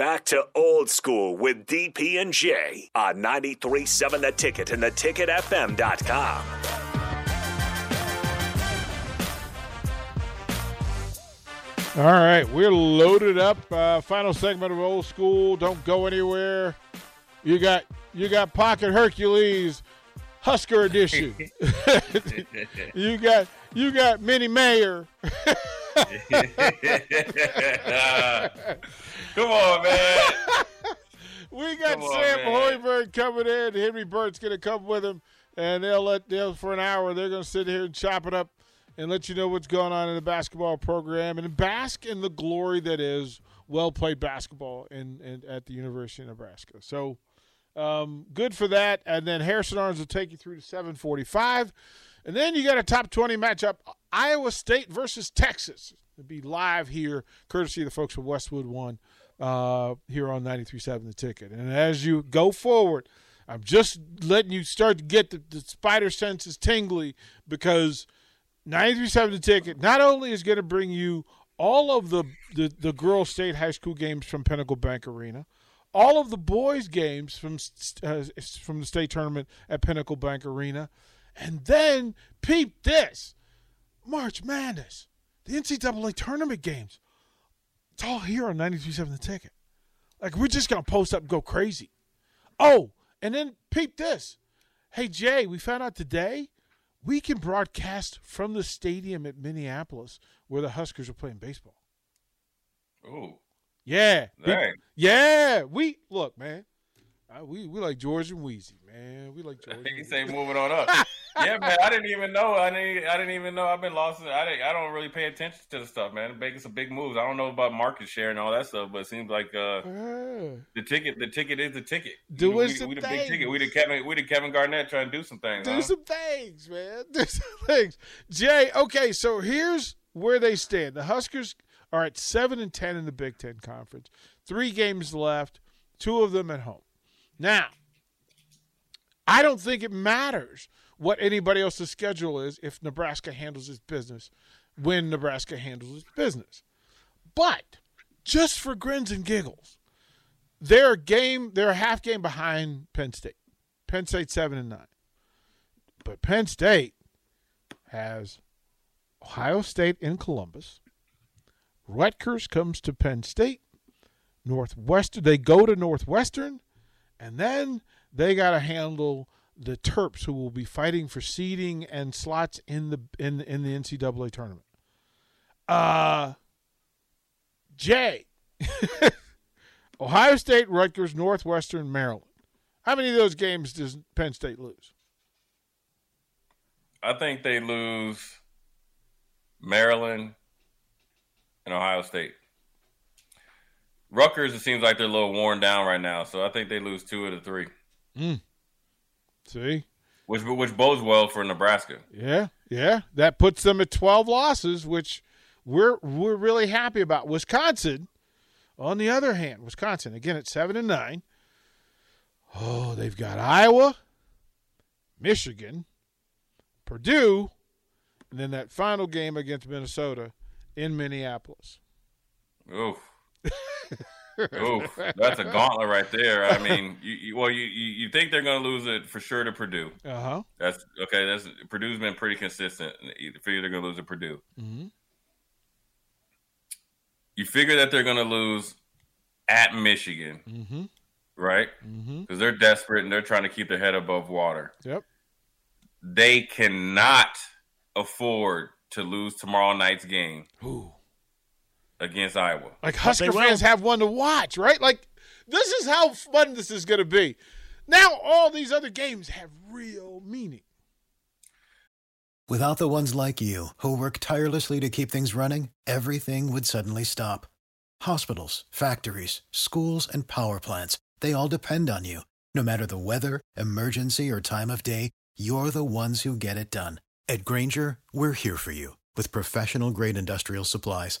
Back to old school with DP and J on 93.7 The Ticket and theticketfm.com. All right, we're loaded up. Uh, final segment of old school. Don't go anywhere. You got you got Pocket Hercules, Husker edition. you got you got Minnie Mayer. Come on, man. we got on, Sam man. Hoiberg coming in. Henry Burt's going to come with him, and they'll let they'll for an hour. They're going to sit here and chop it up and let you know what's going on in the basketball program and bask in the glory that is well played basketball in, in at the University of Nebraska. So. Um, good for that. And then Harrison Arns will take you through to 745. And then you got a top 20 matchup Iowa State versus Texas. It'll be live here, courtesy of the folks from Westwood One uh, here on 93.7 The Ticket. And as you go forward, I'm just letting you start to get the, the spider senses tingly because 93.7 The Ticket not only is going to bring you all of the, the, the girls' state high school games from Pinnacle Bank Arena, all of the boys' games from uh, from the state tournament at Pinnacle Bank Arena, and then peep this: March Madness, the NCAA tournament games. It's all here on 92.7 The Ticket. Like we're just gonna post up and go crazy. Oh, and then peep this: Hey Jay, we found out today we can broadcast from the stadium at Minneapolis where the Huskers are playing baseball. Oh. Yeah. Dang. yeah. We look, man. Uh, we we like George and Weezy, man. We like George. Weezy. say moving on up. yeah, man. I didn't even know. I didn't. I didn't even know. I've been lost. I didn't, I don't really pay attention to the stuff, man. Making some big moves. I don't know about market share and all that stuff, but it seems like uh, Yeah. the ticket. The ticket is the ticket. Doing we, some we, we the big ticket. things. We the Kevin. We the Kevin Garnett trying to do some things. Do huh? some things, man. Do some things. Jay, okay, so here's where they stand. The Huskers are at seven and ten in the Big Ten Conference. Three games left, two of them at home. Now, I don't think it matters what anybody else's schedule is if Nebraska handles its business when Nebraska handles its business. But just for grins and giggles, they're game, they're a half game behind Penn State. Penn State seven and nine. But Penn State has Ohio State in Columbus. Rutgers comes to Penn State. Northwestern, they go to Northwestern, and then they got to handle the Terps, who will be fighting for seeding and slots in the in in the NCAA tournament. Uh, Jay, Ohio State, Rutgers, Northwestern, Maryland. How many of those games does Penn State lose? I think they lose Maryland and Ohio State. Rutgers, it seems like they're a little worn down right now, so I think they lose two of the three, hmm. See, which which bodes well for Nebraska. Yeah, yeah. That puts them at 12 losses, which we're we're really happy about. Wisconsin, on the other hand, Wisconsin again at 7 and 9. Oh, they've got Iowa, Michigan, Purdue, and then that final game against Minnesota in Minneapolis. Oof. Oof. That's a gauntlet right there. I mean, you, you, well, you, you think they're going to lose it for sure to Purdue. Uh-huh. That's okay. That's Purdue's been pretty consistent. You figure they're going to lose to Purdue. Mhm. You figure that they're going to lose at Michigan, Mm-hmm. right? Mm-hmm. Because they're desperate and they're trying to keep their head above water. Yep. They cannot afford to lose tomorrow night's game Ooh. Against Iowa. Like they Husker will. fans have one to watch, right? Like this is how fun this is going to be. Now all these other games have real meaning. Without the ones like you, who work tirelessly to keep things running, everything would suddenly stop. Hospitals, factories, schools, and power plants, they all depend on you. No matter the weather, emergency, or time of day, you're the ones who get it done. At Grainger, we're here for you with professional grade industrial supplies.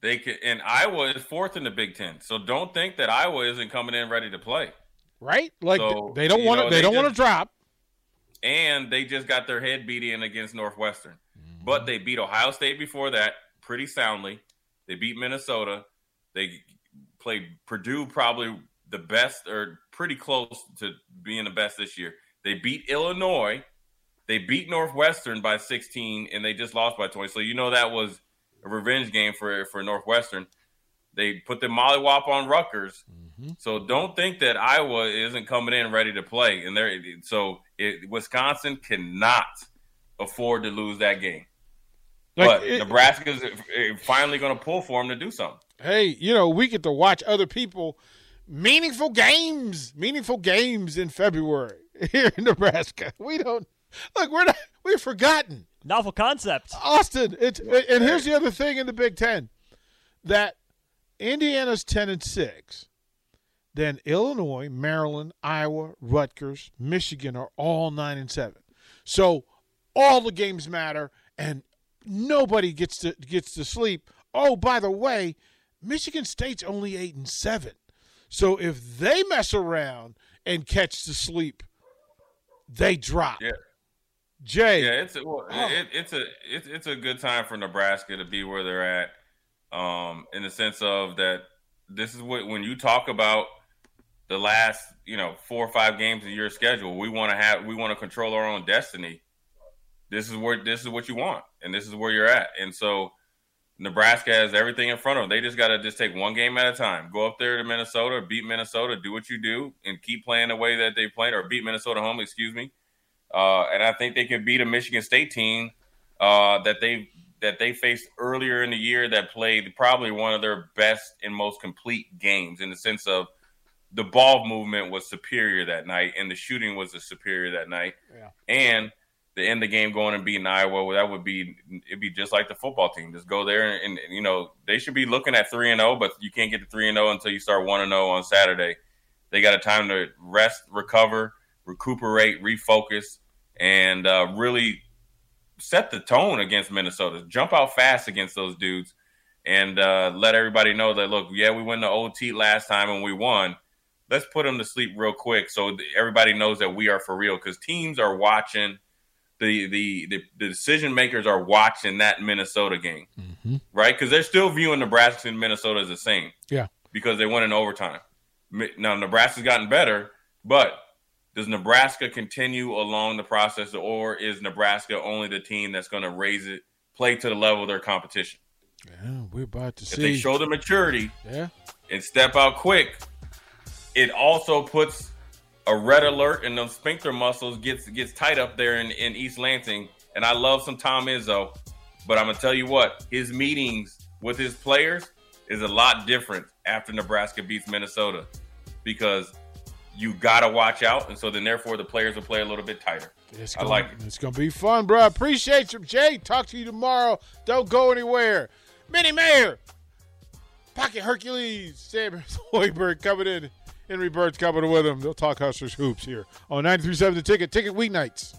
They can, and Iowa is fourth in the Big Ten, so don't think that Iowa isn't coming in ready to play. Right? Like So, they don't want to. They, they don't want to drop. and they just got their head beat in against Northwestern. Mm-hmm. But they beat Ohio State before that pretty soundly. They beat Minnesota. They played Purdue, probably the best or pretty close to being the best this year. They beat Illinois. They beat Northwestern by 16, and they just lost by 20. So you know that was a revenge game for for Northwestern. They put the mollywop on Rutgers. So don't think that Iowa isn't coming in ready to play. And they're so it, Wisconsin cannot afford to lose that game. Like, but it- Nebraska's uh, finally going to pull for them to do something. hey, you know, we get to watch other people meaningful games, meaningful games in February here in Nebraska. We don't look. We're not. We've forgotten. Novel concept. Austin. It's and here's the other thing in the Big Ten that Indiana's ten and six. Then Illinois, Maryland, Iowa, Rutgers, Michigan are all nine and seven. So all the games matter, and nobody gets to gets to sleep. Oh, by the way, Michigan State's only eight and seven. So if they mess around and catch the sleep, they drop. Yeah. Jay, Yeah, it's a, well, Oh. it, it's a it's it's a good time for Nebraska to be where they're at, um, in the sense of that this is what when you talk about the last you know four or five games of your schedule, we want to have we want to control our own destiny. This is where this is what you want, and this is where you're at, and so Nebraska has everything in front of them. They just got to just take one game at a time. Go up there to Minnesota, beat Minnesota, do what you do, and keep playing the way that they played, or beat Minnesota home. Excuse me. Uh, and I think they can beat a Michigan State team uh, that they that they faced earlier in the year that played probably one of their best and most complete games in the sense of the ball movement was superior that night and the shooting was the superior that night. Yeah. And the end of the game going and beating Iowa, well, that would be it'd be just like the football team. Just go there and, and you know they should be looking at three and zero, but you can't get to three and zero until you start one and zero on Saturday. They got a time to rest, recover, recuperate, refocus, and uh, really set the tone against Minnesota. Jump out fast against those dudes, and uh, let everybody know that look, yeah, we went to OT last time and we won. Let's put them to sleep real quick so everybody knows that we are for real. Because teams are watching, the, the the the decision makers are watching that Minnesota game, right? Because they're still viewing Nebraska and Minnesota as the same yeah. because they won in overtime. Now Nebraska's gotten better, but does Nebraska continue along the process, or is Nebraska only the team that's going to raise it, play to the level of their competition? Yeah, we're about to If see. they show the maturity yeah. and step out quick, it also puts a red alert and those sphincter muscles gets gets tight up there in, in East Lansing. And I love some Tom Izzo, but I'm gonna tell you what, his meetings with his players is a lot different after Nebraska beats Minnesota because you gotta watch out, and so then therefore the players will play a little bit tighter. It's gonna, like it. It's gonna be fun, bro. Appreciate you, Jay. Talk to you tomorrow. Don't go anywhere. Minnie Mayor, Pocket Hercules, Sam Hoiberg coming in Henry Bird's coming with him. They'll talk Huskers hoops here on 93.7 The Ticket. Ticket weeknights.